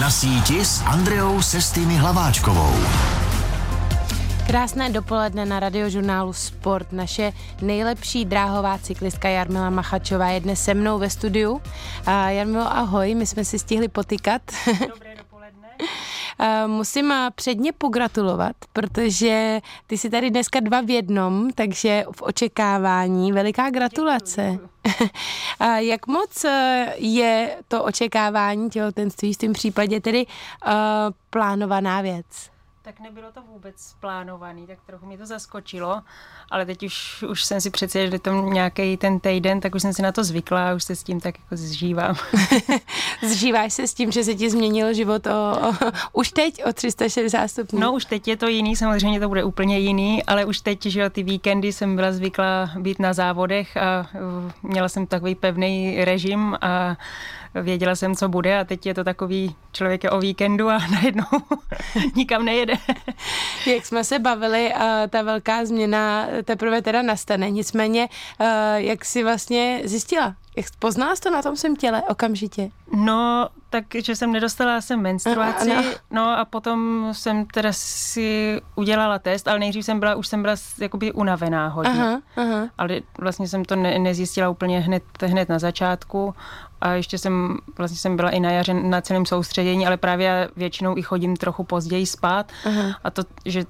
Na síti s Andreou Sestými Hlaváčkovou. Krásné dopoledne na radiožurnálu Sport. Naše nejlepší dráhová cyklistka Jarmila Machačová je dnes se mnou ve studiu. A Jarmilo, ahoj, my jsme si stihli potykat. Dobré. Musím předně pogratulovat, protože ty jsi tady dneska dva v jednom, takže v očekávání veliká gratulace. Jak moc eh, je to očekávání těhotenství v tom případě tedy uh, plánovaná věc? Tak nebylo to vůbec plánovaný, tak trochu mě to zaskočilo, ale teď už, už jsem si přece, že to nějaký ten týden, tak už jsem si na to zvykla a už se s tím tak jako zžívám. Zžíváš se s tím, že se ti změnil život o, o, už teď o 360 stupňů? No už teď je to jiný, samozřejmě to bude úplně jiný, ale už teď, že ty víkendy jsem byla zvyklá být na závodech a měla jsem takový pevný režim a věděla jsem, co bude a teď je to takový člověk je o víkendu a najednou nikam nejede. Jak jsme se bavili, ta velká změna teprve teda nastane. Nicméně, jak si vlastně zjistila? Jak poznala jsi to na tom svém těle okamžitě? No, takže jsem nedostala jsem menstruaci, ano. no a potom jsem teda si udělala test, ale nejdřív jsem byla, už jsem byla jakoby unavená hodně. Aha, aha. Ale vlastně jsem to ne, nezjistila úplně hned, hned na začátku a ještě jsem, vlastně jsem byla i na jaře na celém soustředění, ale právě většinou i chodím trochu později spát Aha. a to, že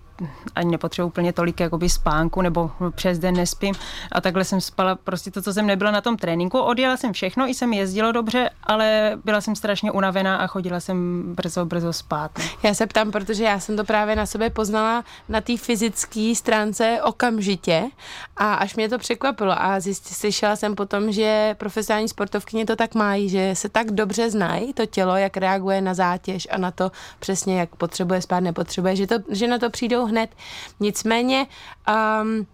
ani nepotřebuji úplně tolik jakoby spánku nebo přes den nespím a takhle jsem spala prostě to, co jsem nebyla na tom tréninku. Odjela jsem všechno, i jsem jezdila dobře, ale byla jsem strašně unavená a chodila jsem brzo, brzo spát. Já se ptám, protože já jsem to právě na sebe poznala na té fyzické stránce okamžitě a až mě to překvapilo a zjistila, slyšela jsem potom, že profesionální sportovkyně to tak mají, že se tak dobře znají to tělo, jak reaguje na zátěž a na to přesně, jak potřebuje spát, nepotřebuje, že, to, že na to přijdou hned. Nicméně um,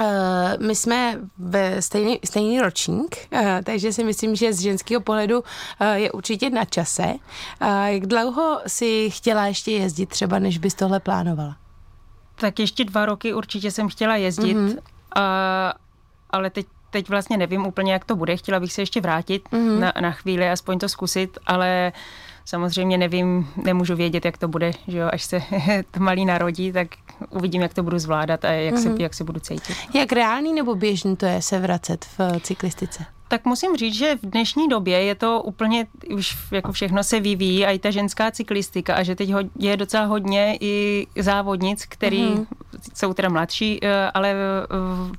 Uh, my jsme ve stejný, stejný ročník, uh, takže si myslím, že z ženského pohledu uh, je určitě na čase. Jak dlouho si chtěla ještě jezdit třeba, než bys tohle plánovala? Tak ještě dva roky určitě jsem chtěla jezdit, mm-hmm. ale teď teď vlastně nevím úplně, jak to bude. Chtěla bych se ještě vrátit mm-hmm. na, na chvíli, aspoň to zkusit, ale samozřejmě nevím, nemůžu vědět, jak to bude, že jo, až se to malý narodí, tak uvidím, jak to budu zvládat a jak, mm-hmm. se, mhm. jak se budu cítit. Jak reálný nebo běžný to je se vracet v cyklistice? Tak musím říct, že v dnešní době je to úplně, už jako všechno se vyvíjí a i ta ženská cyklistika a že teď je docela hodně i závodnic, který mm-hmm. jsou teda mladší, eh, ale eh,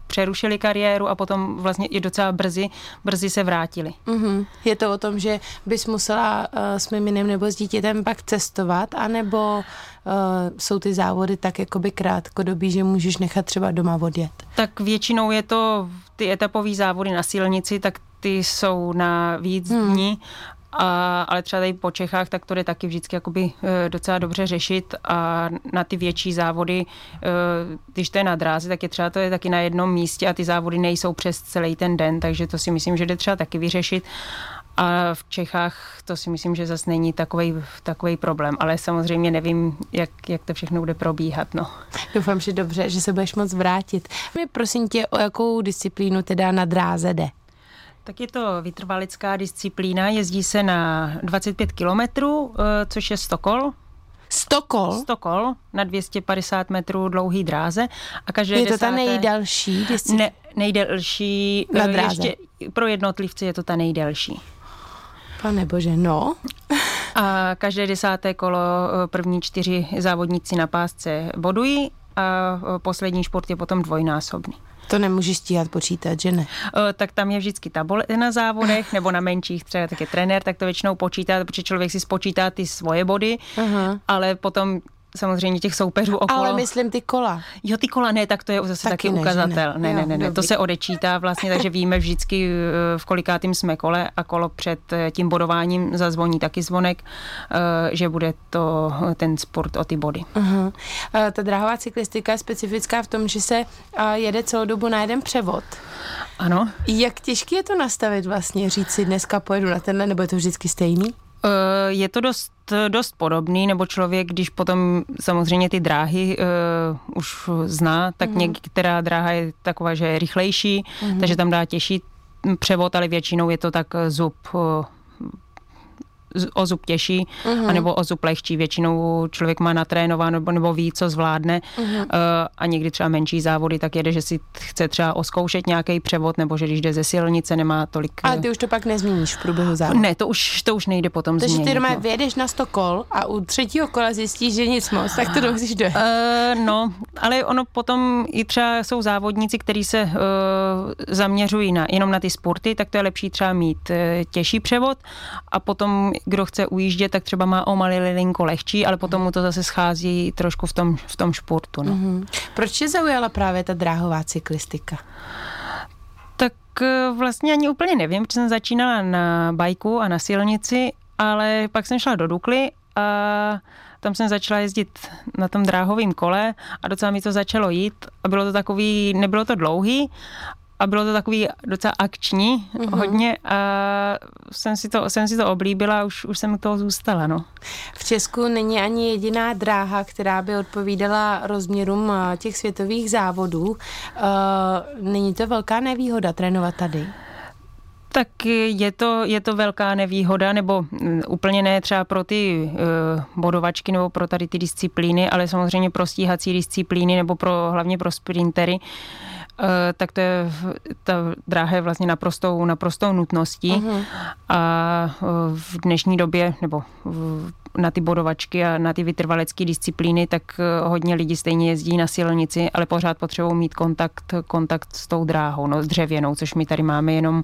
přerušili kariéru a potom vlastně i docela brzy, brzy se vrátili. Mm-hmm. Je to o tom, že bys musela uh, s miminem nebo s dítětem pak cestovat, anebo uh, jsou ty závody tak jakoby krátkodobí, že můžeš nechat třeba doma odjet? Tak většinou je to ty etapové závody na silnici, tak ty jsou na víc hmm. dní a, ale třeba tady po Čechách, tak to jde taky vždycky jakoby e, docela dobře řešit a na ty větší závody, e, když to je na dráze, tak je třeba to je taky na jednom místě a ty závody nejsou přes celý ten den, takže to si myslím, že jde třeba taky vyřešit. A v Čechách to si myslím, že zase není takový, takový problém, ale samozřejmě nevím, jak, jak to všechno bude probíhat. No. Doufám, že dobře, že se budeš moc vrátit. Mě prosím tě, o jakou disciplínu teda na dráze jde? Tak je to vytrvalická disciplína, jezdí se na 25 kilometrů, eh, což je Stokol, Stokol? Stokol na 250 metrů dlouhý dráze. A každé je to desáté, ta nejdelší? Disciplína? Ne, nejdelší. Na eh, dráze. Ještě pro jednotlivce je to ta nejdelší. Pane bože, no. A každé desáté kolo eh, první čtyři závodníci na pásce bodují a eh, poslední šport je potom dvojnásobný. To nemůže stíhat počítat, že ne? O, tak tam je vždycky tabule na závodech, nebo na menších třeba tak je trenér, tak to většinou počítá, protože člověk si spočítá ty svoje body, uh-huh. ale potom samozřejmě těch soupeřů okolo. Ale myslím ty kola. Jo, ty kola ne, tak to je zase taky, taky ne, ukazatel. Ne, ne, ne, ne, to se odečítá vlastně, takže víme vždycky eh, v kolikátým jsme kole a kolo před eh, tím bodováním zazvoní taky zvonek, eh, že bude to ten sport o ty body. Uh-huh. Ta dráhová cyklistika je specifická v tom, že se jede celou dobu na jeden převod. Ano. Jak těžké je to nastavit vlastně, říct si dneska pojedu na tenhle, nebo je to vždycky stejný? Je to dost, dost podobný, nebo člověk, když potom samozřejmě ty dráhy uh, už zná, tak mm. některá dráha je taková, že je rychlejší, mm. takže tam dá těžší převod, ale většinou je to tak zub, uh, o zub těžší, uh-huh. anebo o zub lehčí. Většinou člověk má natrénováno nebo, nebo ví, co zvládne uh-huh. uh, a někdy třeba menší závody, tak jede, že si chce třeba oskoušet nějaký převod, nebo že když jde ze silnice, nemá tolik... A ty už to pak nezměníš v průběhu závodu? Ne, to už, to už nejde potom Takže změnit. ty doma no. vyjedeš na 100 kol a u třetího kola zjistíš, že nic moc, tak to domusíš dojet. Uh, no, ale ono potom i třeba jsou závodníci, kteří se uh, zaměřují na, jenom na ty sporty, tak to je lepší třeba mít uh, těžší převod a potom, kdo chce ujíždět, tak třeba má o malilinko lehčí, ale potom mu to zase schází trošku v tom, v tom sportu. No. Mm-hmm. Proč tě zaujala právě ta dráhová cyklistika? Tak vlastně ani úplně nevím, protože jsem začínala na bajku a na silnici, ale pak jsem šla do Dukly a tam jsem začala jezdit na tom dráhovém kole a docela mi to začalo jít a bylo to takový, nebylo to dlouhý, a bylo to takový docela akční mm-hmm. hodně a jsem si to, jsem si to oblíbila a už, už jsem toho zůstala. No. V Česku není ani jediná dráha, která by odpovídala rozměrům těch světových závodů. Uh, není to velká nevýhoda trénovat tady? Tak je to, je to velká nevýhoda, nebo mm, úplně ne třeba pro ty uh, bodovačky nebo pro tady ty disciplíny, ale samozřejmě pro stíhací disciplíny nebo pro, hlavně pro sprintery. Uh, Eh, tak to je, ta dráha je vlastně naprostou, naprostou nutností uh-huh. a eh, v dnešní době, nebo na ty bodovačky a na ty vytrvalecké disciplíny, tak eh, hodně lidí stejně jezdí na silnici, ale pořád potřebují mít kontakt, kontakt s tou dráhou, no s dřevěnou, což my tady máme jenom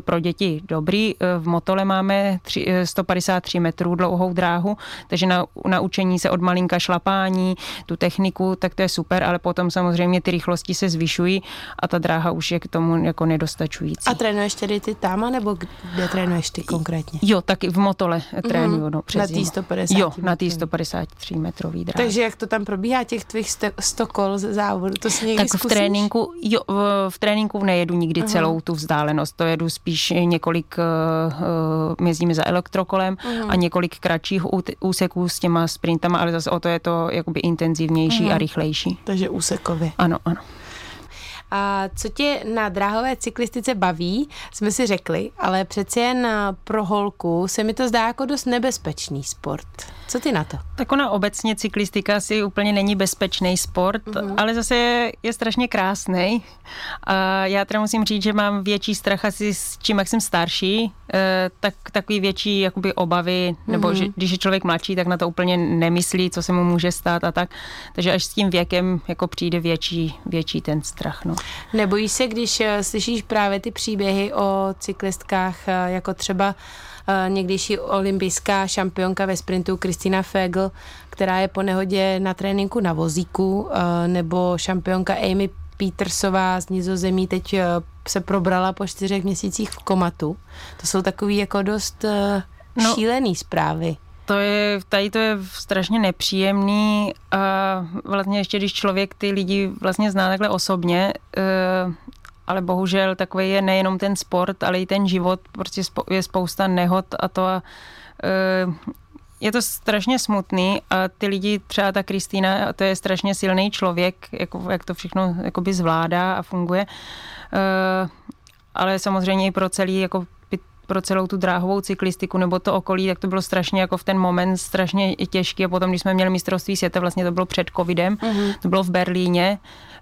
pro děti dobrý. V Motole máme tři, 153 metrů dlouhou dráhu, takže na, na učení se od malinka šlapání, tu techniku, tak to je super, ale potom samozřejmě ty rychlosti se zvyšují a ta dráha už je k tomu jako nedostačující. A trénuješ tedy ty tam, nebo kde trénuješ ty konkrétně? Jo, taky v Motole trénuju, mm-hmm. no, přes Na té 150 Jo, na té 153 metrový dráha. Takže jak to tam probíhá, těch tvých 100 kol z závodu, to si někdy Tak zkusíš? v tréninku, jo, v, v tréninku nejedu nikdy uh-huh. celou tu vzdálenost, to jedu spíš několik, uh, jezdíme za elektrokolem uh-huh. a několik kratších úseků s těma sprintama, ale zase o to je to jakoby intenzivnější uh-huh. a rychlejší. Takže úsekově. Ano, ano. A co tě na dráhové cyklistice baví, jsme si řekli, ale přeci jen pro holku se mi to zdá jako dost nebezpečný sport. Co ty na to? Tak ona obecně cyklistika si úplně není bezpečný sport, mm-hmm. ale zase je, je strašně krásný. A já teda musím říct, že mám větší strach asi s čím, jak jsem starší, eh, tak takový větší jakoby obavy, nebo mm-hmm. že, když je člověk mladší, tak na to úplně nemyslí, co se mu může stát a tak. Takže až s tím věkem jako přijde větší, větší ten strach. No. Nebojíš se, když eh, slyšíš právě ty příběhy o cyklistkách, eh, jako třeba eh, někdejší olympijská šampionka ve sprintu Kristina Fegel, která je po nehodě na tréninku na vozíku, nebo šampionka Amy Petersová z Nizozemí teď se probrala po čtyřech měsících v komatu. To jsou takový jako dost no, šílený zprávy to je, tady to je strašně nepříjemný a vlastně ještě když člověk ty lidi vlastně zná takhle osobně, eh, ale bohužel takový je nejenom ten sport, ale i ten život, prostě je spousta nehod a to a, eh, je to strašně smutný a ty lidi, třeba ta Kristýna, to je strašně silný člověk, jako, jak to všechno jakoby zvládá a funguje, eh, ale samozřejmě i pro celý jako pro celou tu dráhovou cyklistiku nebo to okolí, tak to bylo strašně jako v ten moment strašně těžký a potom, když jsme měli mistrovství světa, vlastně to bylo před covidem, uh-huh. to bylo v Berlíně,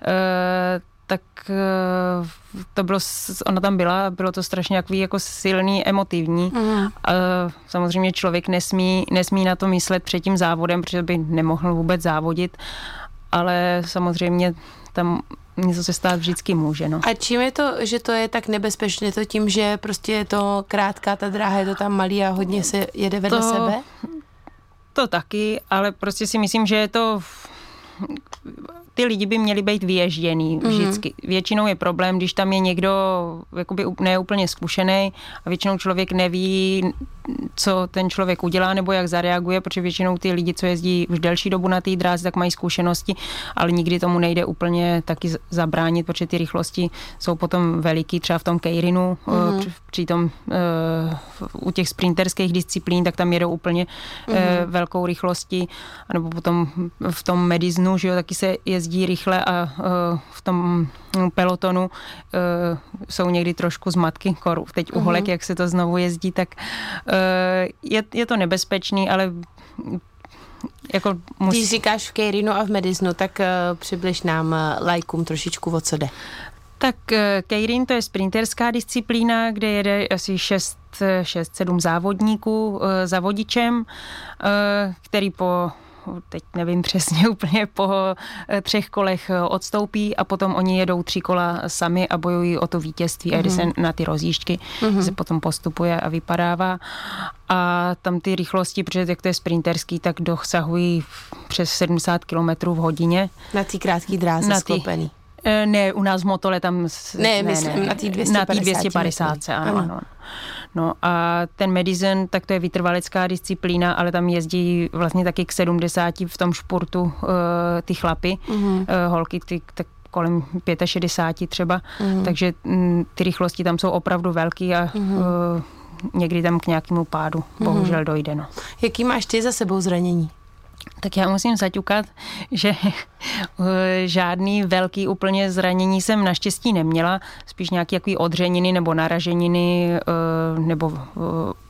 e, tak e, to bylo, ona tam byla, bylo to strašně jako, jako silný, emotivní. Uh-huh. A samozřejmě člověk nesmí, nesmí na to myslet před tím závodem, protože by nemohl vůbec závodit, ale samozřejmě tam něco se stát vždycky může. No. A čím je to, že to je tak nebezpečné? To tím, že prostě je to krátká ta dráha, je to tam malý a hodně se jede vedle to, sebe? To taky, ale prostě si myslím, že je to ty lidi by měli být vyježděný mhm. vždycky. Mm-hmm. Většinou je problém, když tam je někdo jakoby neúplně zkušený a většinou člověk neví, co ten člověk udělá nebo jak zareaguje, protože většinou ty lidi, co jezdí už delší dobu na té dráze, tak mají zkušenosti, ale nikdy tomu nejde úplně taky zabránit, protože ty rychlosti jsou potom veliký, třeba v tom Keirinu, mm-hmm. při tom u těch sprinterských disciplín, tak tam jedou úplně mm-hmm. velkou rychlosti, nebo potom v tom Mediznu, že jo, taky se jezdí jezdí rychle a v tom pelotonu jsou někdy trošku zmatky, koru teď u holek, uh-huh. jak se to znovu jezdí, tak je, je to nebezpečný, ale jako musí... Když říkáš v Kejrinu a v Mediznu, tak přibliž nám lajkům trošičku o co jde. Tak Kejrin to je sprinterská disciplína, kde jede asi 6-7 závodníků za vodičem, který po teď nevím přesně úplně, po eh, třech kolech eh, odstoupí a potom oni jedou tři kola sami a bojují o to vítězství mm-hmm. a jde se mhm. na ty rozjížďky, mm-hmm. se potom postupuje a vypadává. A tam ty rychlosti, protože jak to je sprinterský, tak dosahují přes 70 km v hodině. Na té krátké dráze na sklopený. Eh, ne, u nás v Motole tam... Ne, ne myslím ne, na té 250. Na té 250, ano, ano. ano. No a ten Medicine, tak to je vytrvalecká disciplína, ale tam jezdí vlastně taky k 70 v tom športu uh, ty chlapy, mm-hmm. holky ty, tak kolem 65 třeba, mm-hmm. takže m, ty rychlosti tam jsou opravdu velký a mm-hmm. někdy tam k nějakému pádu bohužel mm-hmm. dojde. No. Jaký máš ty za sebou zranění? Tak já musím zaťukat, že eh, žádný velký úplně zranění jsem naštěstí neměla, spíš nějaký jaký odřeniny nebo naraženiny eh, nebo eh,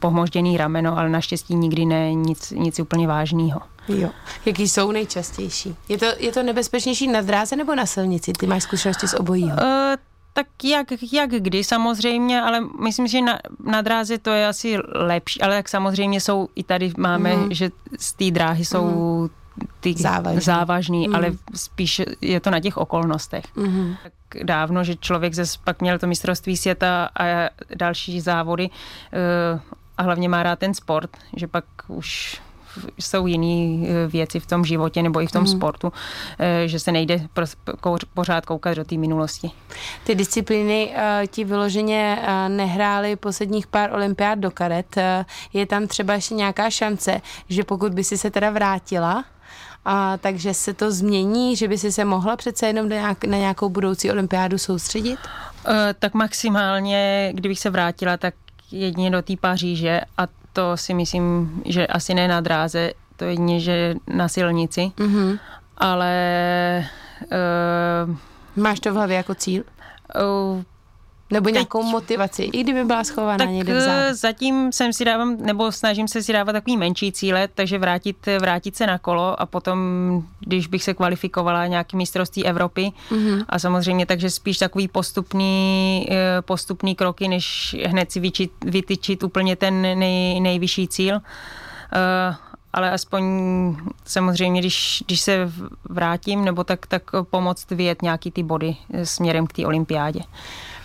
pohmožděný rameno, ale naštěstí nikdy ne nic, nic úplně vážného. Jo. Jaký jsou nejčastější? Je to, je to nebezpečnější na dráze nebo na silnici? Ty máš zkušenosti s obojího. Uh, tak jak, jak kdy samozřejmě, ale myslím, že na, na dráze to je asi lepší, ale jak samozřejmě jsou, i tady máme, mm. že z té dráhy jsou mm. ty závažný, závažný mm. ale spíš je to na těch okolnostech. Mm. Tak dávno, že člověk zase pak měl to mistrovství světa a další závody uh, a hlavně má rád ten sport, že pak už jsou jiné eh, věci v tom životě nebo i v tom mm. sportu, eh, že se nejde pořád koukat do té minulosti. Ty disciplíny uh, ti vyloženě nehrály posledních pár olympiád do karet. Je tam třeba ještě nějaká šance, že pokud by si se teda vrátila, a takže se to změní, že by si se mohla přece jenom nějak, na nějakou budoucí olympiádu soustředit? Uh, tak maximálně, kdybych se vrátila, tak jedině do té Paříže a to si myslím, že asi ne na dráze, to jedině, že na silnici, mm-hmm. ale... Uh, Máš to v hlavě jako cíl? Uh, nebo nějakou Teď, motivaci, i kdyby byla schovaná tak někde vzadu. Eh, zatím jsem si dávám, nebo snažím se si dávat takový menší cíle, takže vrátit, vrátit se na kolo a potom, když bych se kvalifikovala nějaký mistrovství Evropy mm-hmm. a samozřejmě takže spíš takový postupný, eh, postupný kroky, než hned si vyčit, vytyčit úplně ten nej, nejvyšší cíl. Uh, ale aspoň samozřejmě, když, když se vrátím, nebo tak, tak pomoct vyjet nějaký ty body směrem k té olympiádě.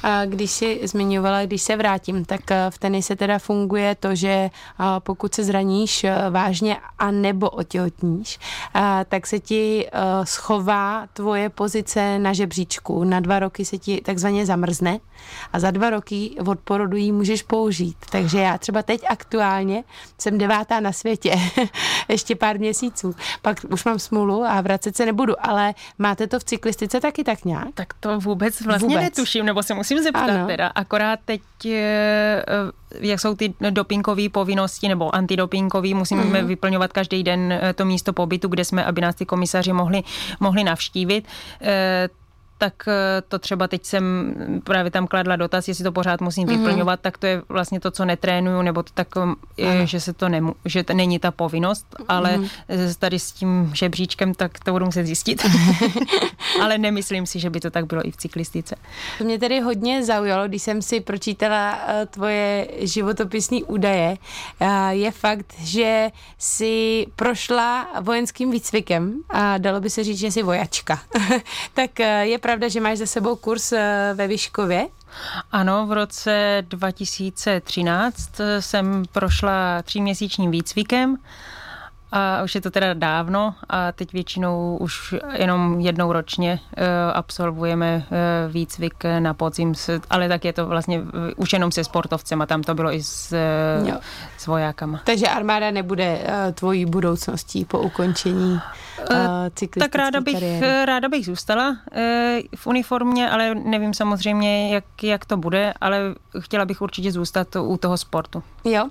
A když si zmiňovala, když se vrátím, tak eh, v tenise teda funguje to, že eh, pokud se zraníš eh, vážně a nebo otěhotníš, tak se ti schová tvoje pozice na žebříčku. Na dva roky se ti takzvaně zamrzne a za dva roky od porodu ji můžeš použít. Takže já třeba teď aktuálně jsem devátá na světě, ještě pár měsíců. Pak už mám smůlu a vracet se nebudu, ale máte to v cyklistice taky tak nějak? Tak to vůbec vlastně vůbec. netuším, nebo se musím musím zeptat ano. teda, akorát teď, eh, eh, jak jsou ty dopingové povinnosti nebo antidopingové, musíme mm-hmm. vyplňovat každý den eh, to místo pobytu, kde jsme, aby nás ty komisaři mohli, mohli navštívit tak eh, to třeba teď jsem právě tam kladla dotaz, jestli to pořád musím mm-hmm. vyplňovat, tak to je vlastně to, co netrénuju, nebo to tak, je, že se to nemu, že to není ta povinnost, ale mm-hmm. tady s tím žebříčkem, tak to budu muset zjistit. ale nemyslím si, že by to tak bylo i v cyklistice. To mě tedy hodně zaujalo, když jsem si pročítala eh, tvoje životopisní údaje. Je fakt, že si prošla vojenským výcvikem a dalo by se říct, že jsi vojačka. tak je pravda, pravda, že máš za sebou kurz eh, ve Vyškově? Ano, v roce 2013 eh, jsem prošla tříměsíčním výcvikem a už je to teda dávno a teď většinou už jenom jednou ročně uh, absolvujeme výcvik na podzim, ale tak je to vlastně už jenom se sportovcem a tam to bylo i s, s vojákama. Takže armáda nebude tvojí budoucností po ukončení uh, Tak ráda bych, kariéry. ráda bych zůstala uh, v uniformě, ale nevím samozřejmě, jak, jak to bude, ale chtěla bych určitě zůstat u toho sportu. Jo.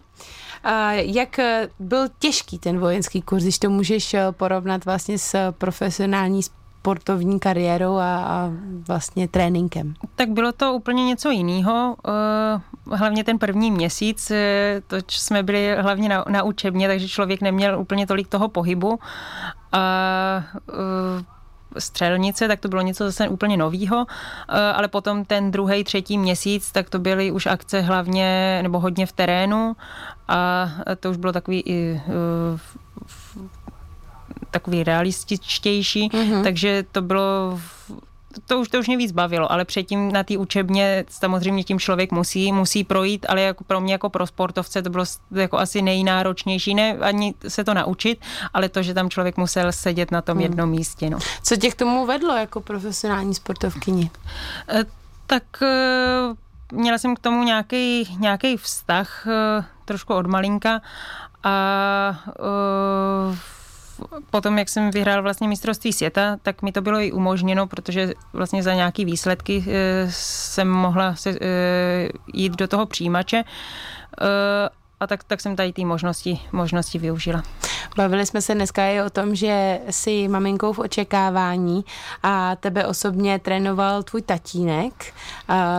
Jak byl těžký ten vojenský kurz, když to můžeš eh, porovnat vlastně s profesionální sportovní kariérou a, a vlastně tréninkem? Tak bylo to úplně něco jiného. Eh, hlavně ten první měsíc, eh, to jsme byli hlavně na, na učebně, takže člověk neměl úplně tolik toho pohybu. A střelnice, tak to bylo něco zase úplně novýho, ale potom ten druhý, třetí měsíc, tak to byly už akce hlavně nebo hodně v terénu a to už bylo takový i takový realističtější, mm-hmm. takže to bylo to už, to už mě víc bavilo, ale předtím na té učebně samozřejmě tím člověk musí, musí projít, ale jako pro mě jako pro sportovce to bylo jako asi nejnáročnější, ne ani se to naučit, ale to, že tam člověk musel sedět na tom hmm. jednom místě. No. Co tě k tomu vedlo jako profesionální sportovkyni? E, tak e, měla jsem k tomu nějaký, nějaký vztah, e, trošku od malinka a potom, jak jsem vyhrál vlastně mistrovství světa, tak mi to bylo i umožněno, protože vlastně za nějaký výsledky eh, jsem mohla se, eh, jít do toho přijímače eh, a tak, tak jsem tady ty možnosti, možnosti využila. Bavili jsme se dneska i o tom, že jsi maminkou v očekávání a tebe osobně trénoval tvůj tatínek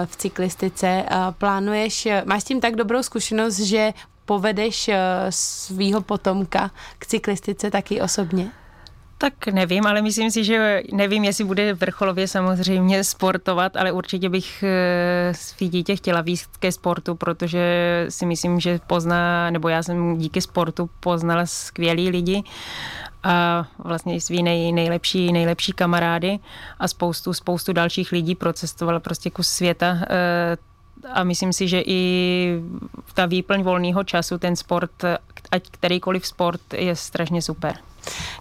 v cyklistice. Plánuješ, máš s tím tak dobrou zkušenost, že povedeš eh, svýho potomka k cyklistice taky osobně? Tak nevím, ale myslím si, že nevím, jestli bude vrcholově samozřejmě sportovat, ale určitě bych eh, svý dítě chtěla víc ke sportu, protože si myslím, že pozná, nebo já jsem díky sportu poznala skvělý lidi a vlastně svý nej, nejlepší, nejlepší kamarády a spoustu, spoustu dalších lidí procestovala prostě kus světa eh, a myslím si, že i ta výplň volného času, ten sport, ať kterýkoliv sport, je strašně super.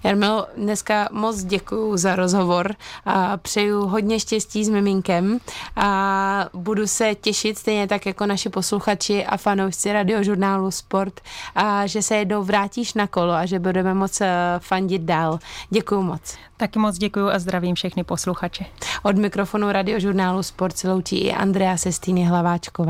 Jarmil, dneska moc děkuji za rozhovor a přeju hodně štěstí s miminkem a budu se těšit stejně tak jako naši posluchači a fanoušci radiožurnálu Sport, a že se jednou vrátíš na kolo a že budeme moc eh, fandit dál. Děkuji moc. Taky moc děkuji a zdravím všechny posluchače. Od mikrofonu radiožurnálu Sport se loučí i Andrea Sestýny Hlaváčková.